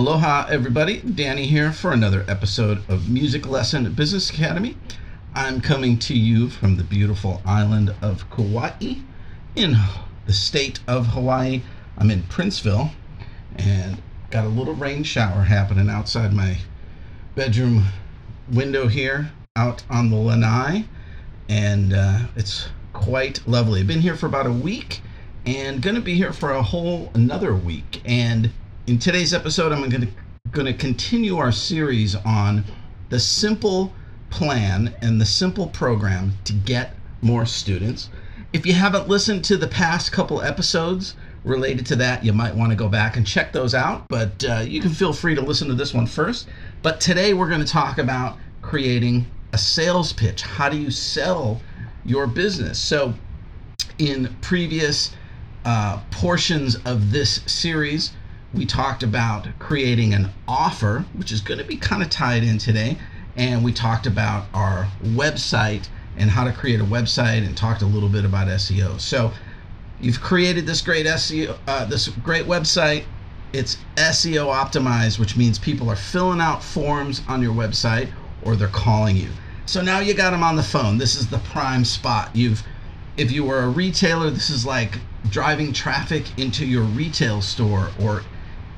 Aloha, everybody. Danny here for another episode of Music Lesson Business Academy. I'm coming to you from the beautiful island of Kauai in the state of Hawaii. I'm in Princeville and got a little rain shower happening outside my bedroom window here out on the lanai, and uh, it's quite lovely. I've been here for about a week and going to be here for a whole another week. And in today's episode, I'm going to continue our series on the simple plan and the simple program to get more students. If you haven't listened to the past couple episodes related to that, you might want to go back and check those out. But uh, you can feel free to listen to this one first. But today we're going to talk about creating a sales pitch. How do you sell your business? So, in previous uh, portions of this series, we talked about creating an offer, which is going to be kind of tied in today. And we talked about our website and how to create a website and talked a little bit about SEO. So you've created this great SEO, uh, this great website. It's SEO optimized, which means people are filling out forms on your website or they're calling you. So now you got them on the phone. This is the prime spot. You've, if you were a retailer, this is like driving traffic into your retail store or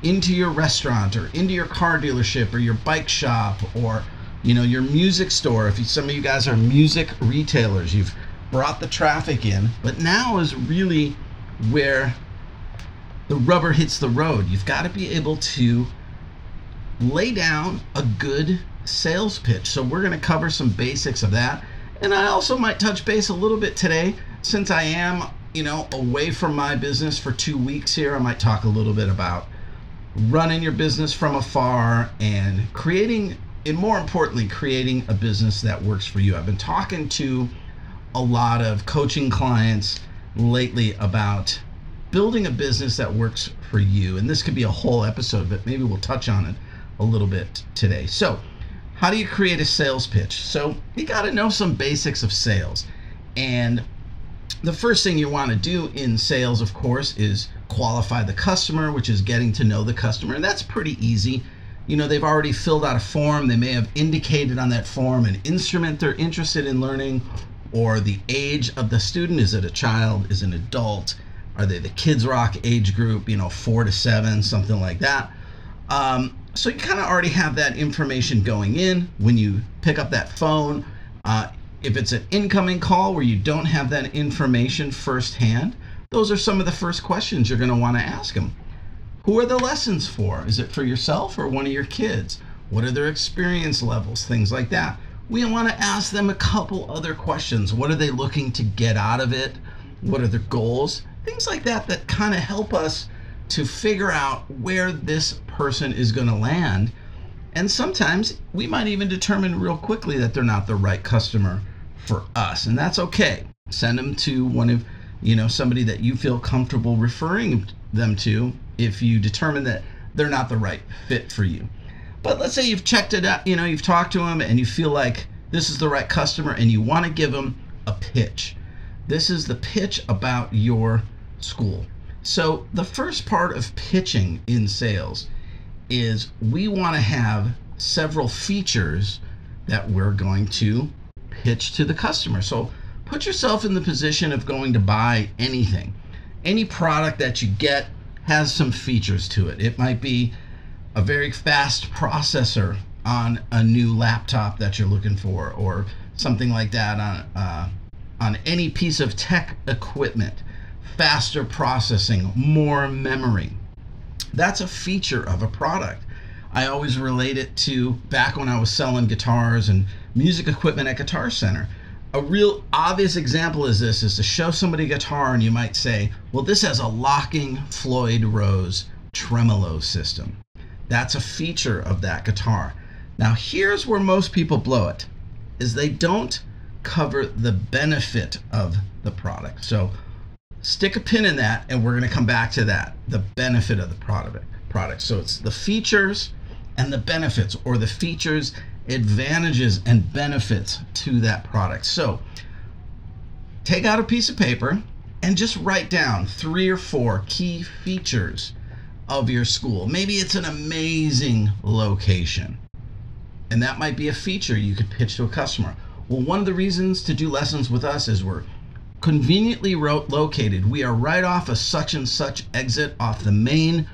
into your restaurant or into your car dealership or your bike shop or you know your music store. If you, some of you guys are music retailers you've brought the traffic in. But now is really where the rubber hits the road. You've got to be able to lay down a good sales pitch. So we're going to cover some basics of that. And i also might touch base a little bit today. Since i am you know away from my business for two weeks here i might talk a little bit about running your business from afar and creating and more importantly creating a business that works for you. I've been talking to a lot of coaching clients lately about building a business that works for you and this could be a whole episode but maybe we'll touch on it a little bit today. So how do you create a sales pitch? So you got to know some basics of sales and the first thing you want to do in sales, of course, is qualify the customer, which is getting to know the customer. And that's pretty easy. You know, they've already filled out a form. They may have indicated on that form an instrument they're interested in learning or the age of the student. Is it a child? Is it an adult? Are they the Kids Rock age group, you know, four to seven, something like that? Um, so you kind of already have that information going in when you pick up that phone. Uh, if it's an incoming call where you don't have that information firsthand, those are some of the first questions you're going to want to ask them. Who are the lessons for? Is it for yourself or one of your kids? What are their experience levels? Things like that. We want to ask them a couple other questions. What are they looking to get out of it? What are their goals? Things like that that kind of help us to figure out where this person is going to land. And sometimes we might even determine real quickly that they're not the right customer for us, and that's okay. Send them to one of, you know, somebody that you feel comfortable referring them to if you determine that they're not the right fit for you. But let's say you've checked it out, you know, you've talked to them and you feel like this is the right customer and you want to give them a pitch. This is the pitch about your school. So, the first part of pitching in sales is we want to have several features that we're going to pitch to the customer. So put yourself in the position of going to buy anything. Any product that you get has some features to it. It might be a very fast processor on a new laptop that you're looking for, or something like that on uh, on any piece of tech equipment. Faster processing, more memory. That's a feature of a product. I always relate it to back when I was selling guitars and music equipment at Guitar Center. A real obvious example is this is to show somebody a guitar and you might say, well, this has a locking Floyd Rose tremolo system. That's a feature of that guitar. Now, here's where most people blow it is they don't cover the benefit of the product. So stick a pin in that and we're going to come back to that, the benefit of the product. Product. So it's the features and the benefits or the features advantages and benefits to that product. So take out a piece of paper and just write down three or four key features of your school. Maybe it's an amazing location. And that might be a feature you could pitch to a customer. Well, one of the reasons to do lessons with us is we're conveniently ro- located. We are right off a such and such exit off the main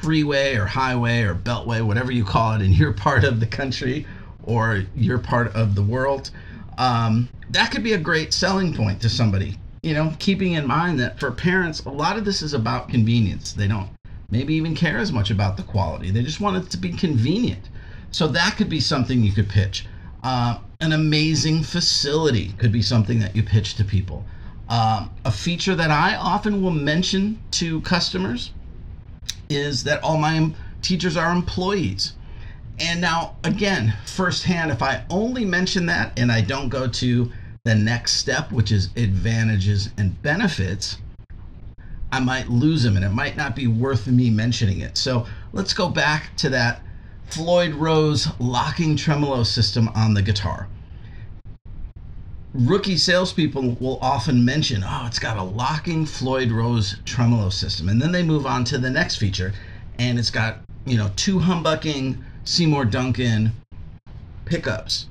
freeway or highway or beltway, whatever you call it in your part of the country or your part of the world. Um, that could be a great selling point to somebody. You know, keeping in mind that for parents, a lot of this is about convenience. They don't maybe even care as much about the quality. They just want it to be convenient. So that could be something you could pitch. Uh, an amazing facility could be something that you pitch to people. Uh, a feature that I often will mention to customers is that all my teachers are employees. And now, again, firsthand, if I only mention that and I don't go to the next step, which is advantages and benefits, I might lose them and it might not be worth me mentioning it. So let's go back to that Floyd Rose locking tremolo system on the guitar. Rookie salespeople will often mention, oh, it's got a locking Floyd Rose tremolo system. And then they move on to the next feature and it's got, you know, two humbucking Seymour Duncan pickups.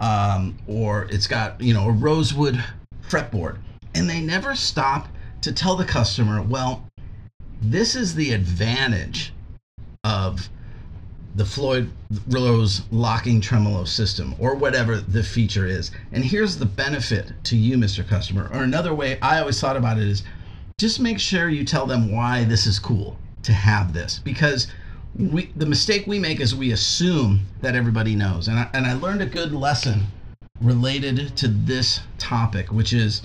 Um, or it's got, you know, a rosewood fretboard. And they never stop to tell the customer, well, this is the advantage of the Floyd Rose locking tremolo system or whatever the feature is. And here's the benefit to you, Mr. Customer. Or another way I always thought about it is just make sure you tell them why this is cool to have this because we the mistake we make is we assume that everybody knows. And I, and I learned a good lesson related to this topic, which is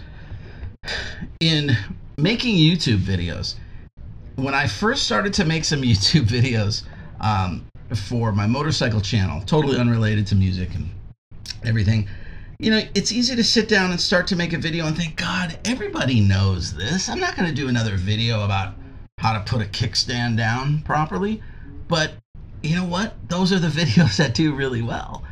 in making YouTube videos. When I first started to make some YouTube videos, um, for my motorcycle channel, totally unrelated to music and everything. You know, it's easy to sit down and start to make a video and think, God, everybody knows this. I'm not going to do another video about how to put a kickstand down properly. But you know what? Those are the videos that do really well.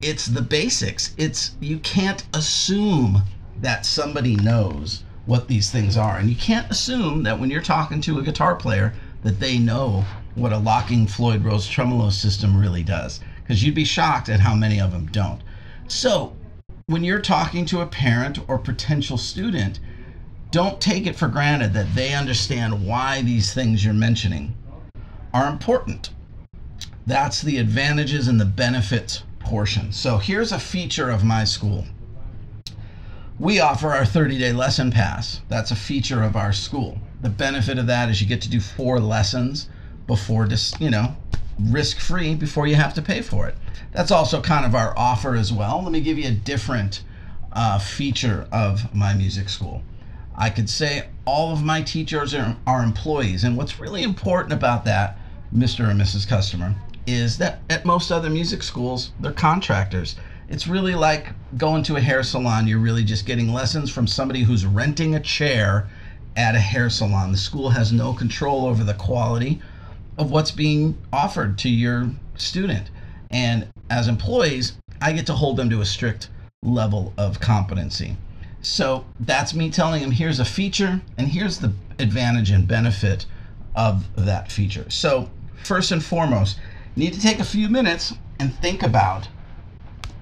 It's the basics. It's you can't assume that somebody knows what these things are. And you can't assume that when you're talking to a guitar player that they know what a locking Floyd Rose tremolo system really does, because you'd be shocked at how many of them don't. So, when you're talking to a parent or potential student, don't take it for granted that they understand why these things you're mentioning are important. That's the advantages and the benefits portion. So, here's a feature of my school. We offer our 30 day lesson pass. That's a feature of our school. The benefit of that is you get to do four lessons before just you know risk free before you have to pay for it. That's also kind of our offer as well. Let me give you a different uh, feature of my music school. I could say all of my teachers are, are employees, and what's really important about that, Mr. and Mrs. Customer, is that at most other music schools, they're contractors. It's really like going to a hair salon. You're really just getting lessons from somebody who's renting a chair at a hair salon. The school has no control over the quality of what's being offered to your student. And as employees, I get to hold them to a strict level of competency. So that's me telling them here's a feature and here's the advantage and benefit of that feature. So, first and foremost, need to take a few minutes and think about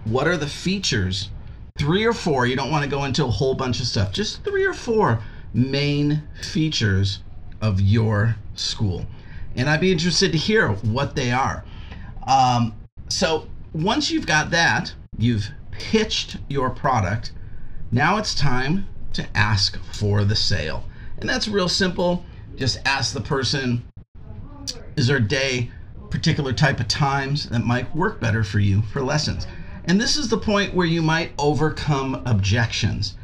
what are the features, three or four, you don't want to go into a whole bunch of stuff, just three or four main features of your school and I'd be interested to hear what they are. Um, so once you've got that, you've pitched your product. Now it's time to ask for the sale, and that's real simple. Just ask the person, is there a day, particular type of times that might work better for you for lessons? And this is the point where you might overcome objections.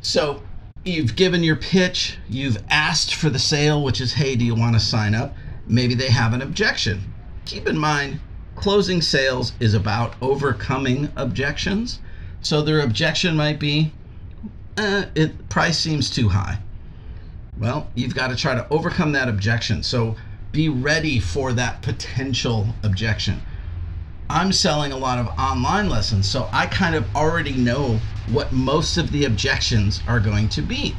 So you've given your pitch, you've asked for the sale, which is, hey, do you want to sign up? Maybe they have an objection. Keep in mind, closing sales is about overcoming objections. So their objection might be, eh, it price seems too high. Well, you've got to try to overcome that objection. So be ready for that potential objection. I'm selling a lot of online lessons, so I kind of already know what most of the objections are going to be.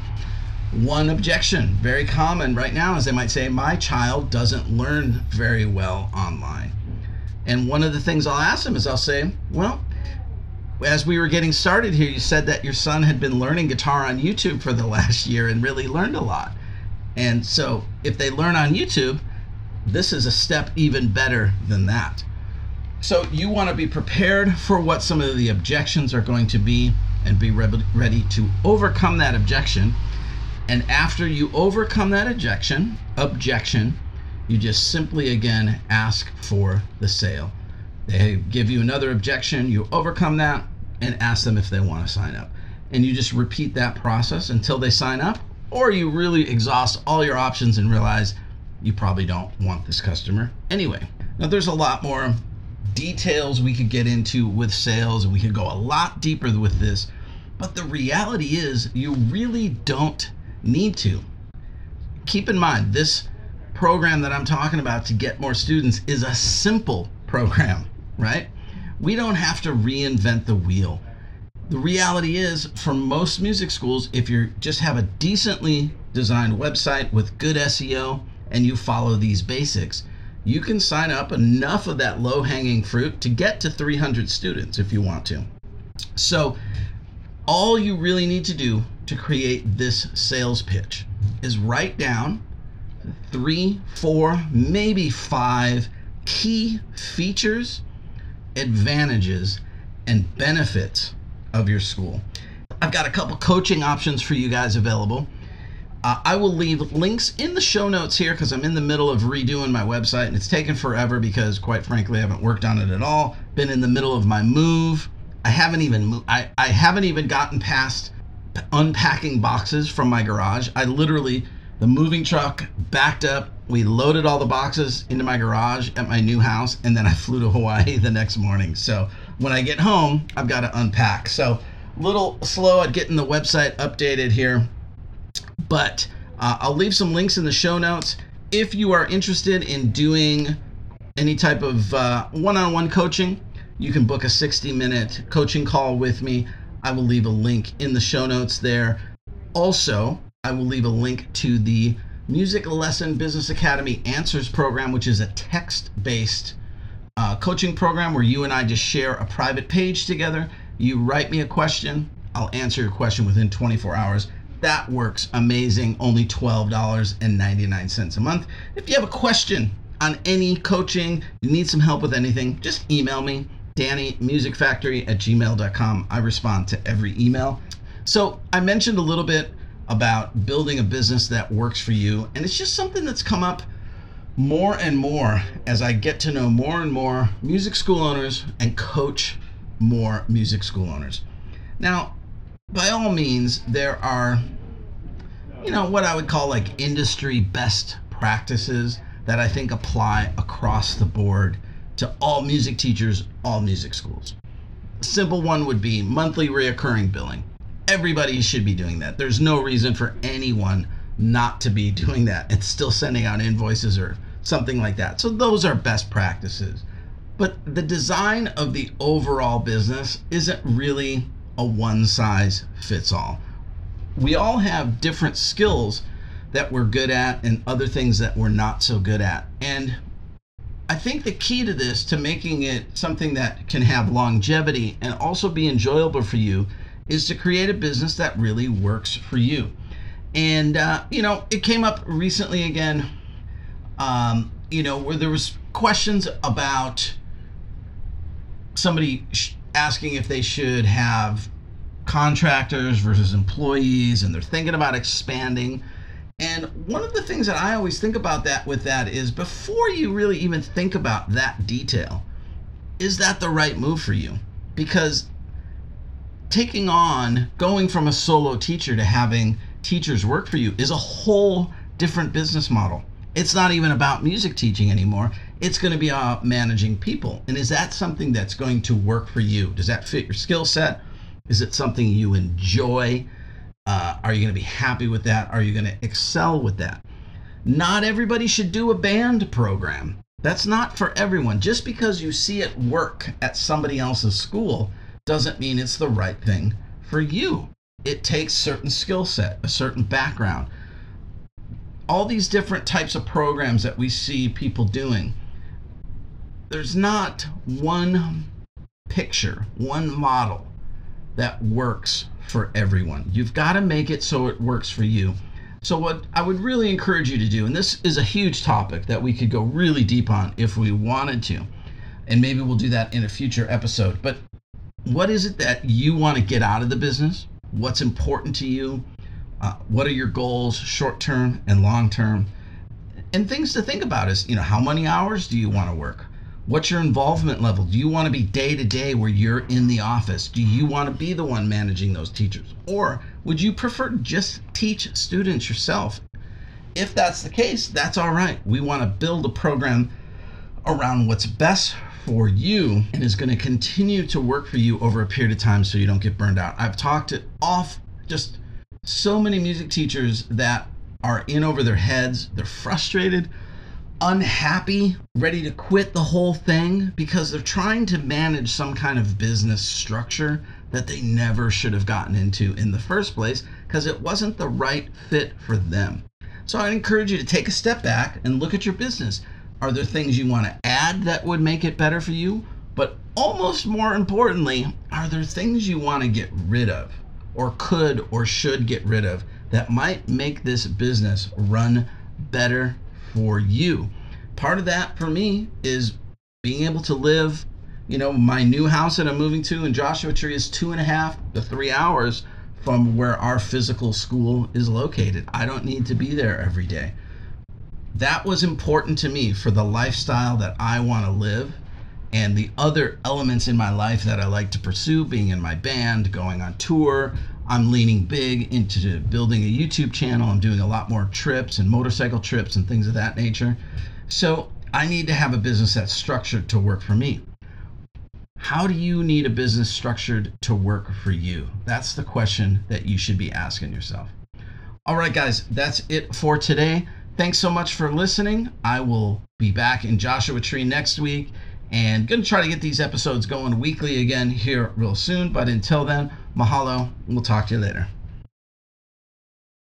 One objection, very common right now, is they might say, My child doesn't learn very well online. And one of the things I'll ask them is I'll say, Well, as we were getting started here, you said that your son had been learning guitar on YouTube for the last year and really learned a lot. And so if they learn on YouTube, this is a step even better than that. So you want to be prepared for what some of the objections are going to be and be ready to overcome that objection. And after you overcome that objection, objection, you just simply again ask for the sale. They give you another objection, you overcome that and ask them if they want to sign up. And you just repeat that process until they sign up or you really exhaust all your options and realize you probably don't want this customer anyway. Now, there's a lot more details we could get into with sales, and we could go a lot deeper with this. But the reality is, you really don't need to. Keep in mind, this program that I'm talking about to get more students is a simple program, right? We don't have to reinvent the wheel the reality is for most music schools if you just have a decently designed website with good SEO and you follow these basics you can sign up enough of that low hanging fruit to get to 300 students if you want to so all you really need to do to create this sales pitch is write down three four maybe five key features advantages and benefits of your school. I've got a couple coaching options for you guys available. Uh, I will leave links in the show notes here because I'm in the middle of redoing my website and it's taken forever because, quite frankly, I haven't worked on it at all. Been in the middle of my move. I haven't even moved. I, I haven't even gotten past unpacking boxes from my garage. I literally, the moving truck backed up. We loaded all the boxes into my garage at my new house, and then I flew to Hawaii the next morning. So when I get home, I've got to unpack. So a little slow at getting the website updated here, but uh, I'll leave some links in the show notes. If you are interested in doing any type of one on one coaching, you can book a 60 minute coaching call with me. I will leave a link in the show notes there. Also, I will leave a link to the Music Lesson Business Academy Answers program, which is a text based uh, coaching program where you and I just share a private page together. You write me a question, I'll answer your question within 24 hours. That works amazing. Only $12.99 a month. If you have a question on any coaching, you need some help with anything, just email me, DannyMusicFactory at gmail.com. I respond to every email. So I mentioned a little bit about building a business that works for you, and it's just something that's come up more and more as I get to know more and more music school owners and coach more music school owners. Now, by all means, there are, you know, what I would call like industry best practices that I think apply across the board to all music teachers, all music schools. A simple one would be monthly reoccurring billing. Everybody should be doing that. There's no reason for anyone not to be doing that and still sending out invoices or something like that. So those are best practices. But the design of the overall business isn't really a one size fits all. We all have different skills that we're good at and other things that we're not so good at. And I think the key to this, to making it something that can have longevity and also be enjoyable for you, is to create a business that really works for you. And, uh, you know, it came up recently again um, you know, where there was questions about somebody sh- asking if they should have contractors versus employees, and they're thinking about expanding. And one of the things that I always think about that with that is before you really even think about that detail, is that the right move for you? Because taking on going from a solo teacher to having teachers work for you is a whole different business model. It's not even about music teaching anymore. It's going to be about managing people. And is that something that's going to work for you? Does that fit your skill set? Is it something you enjoy? Uh, are you going to be happy with that? Are you going to excel with that? Not everybody should do a band program. That's not for everyone. Just because you see it work at somebody else's school doesn't mean it's the right thing for you. it takes certain skill set, a certain background. All these different types of programs that we see people doing, there's not one picture, one model that works for everyone. You've got to make it so it works for you. So, what I would really encourage you to do, and this is a huge topic that we could go really deep on if we wanted to, and maybe we'll do that in a future episode. But what is it that you want to get out of the business? What's important to you? Uh, what are your goals, short term and long term? And things to think about is, you know, how many hours do you want to work? What's your involvement level? Do you want to be day to day where you're in the office? Do you want to be the one managing those teachers? Or would you prefer just teach students yourself? If that's the case, that's all right. We want to build a program around what's best for you and is going to continue to work for you over a period of time so you don't get burned out. I've talked it off just so many music teachers that are in over their heads, they're frustrated unhappy, ready to quit the whole thing because they're trying to manage some kind of business structure that they never should have gotten into in the first place because it wasn't the right fit for them. So I encourage you to take a step back and look at your business. Are there things you want to add that would make it better for you? But almost more importantly, are there things you want to get rid of or could or should get rid of that might make this business run better for you. Part of that for me is being able to live, you know, my new house that I'm moving to in Joshua Tree is two and a half to three hours from where our physical school is located. I don't need to be there every day. That was important to me for the lifestyle that I want to live and the other elements in my life that I like to pursue, being in my band, going on tour, I'm leaning big into building a YouTube channel. I'm doing a lot more trips and motorcycle trips and things of that nature. So I need to have a business that's structured to work for me. How do you need a business structured to work for you? That's the question that you should be asking yourself. All right, guys, that's it for today. Thanks so much for listening. I will be back in Joshua Tree next week and going to try to get these episodes going weekly again here real soon. But until then, mahalo. We'll talk to you later.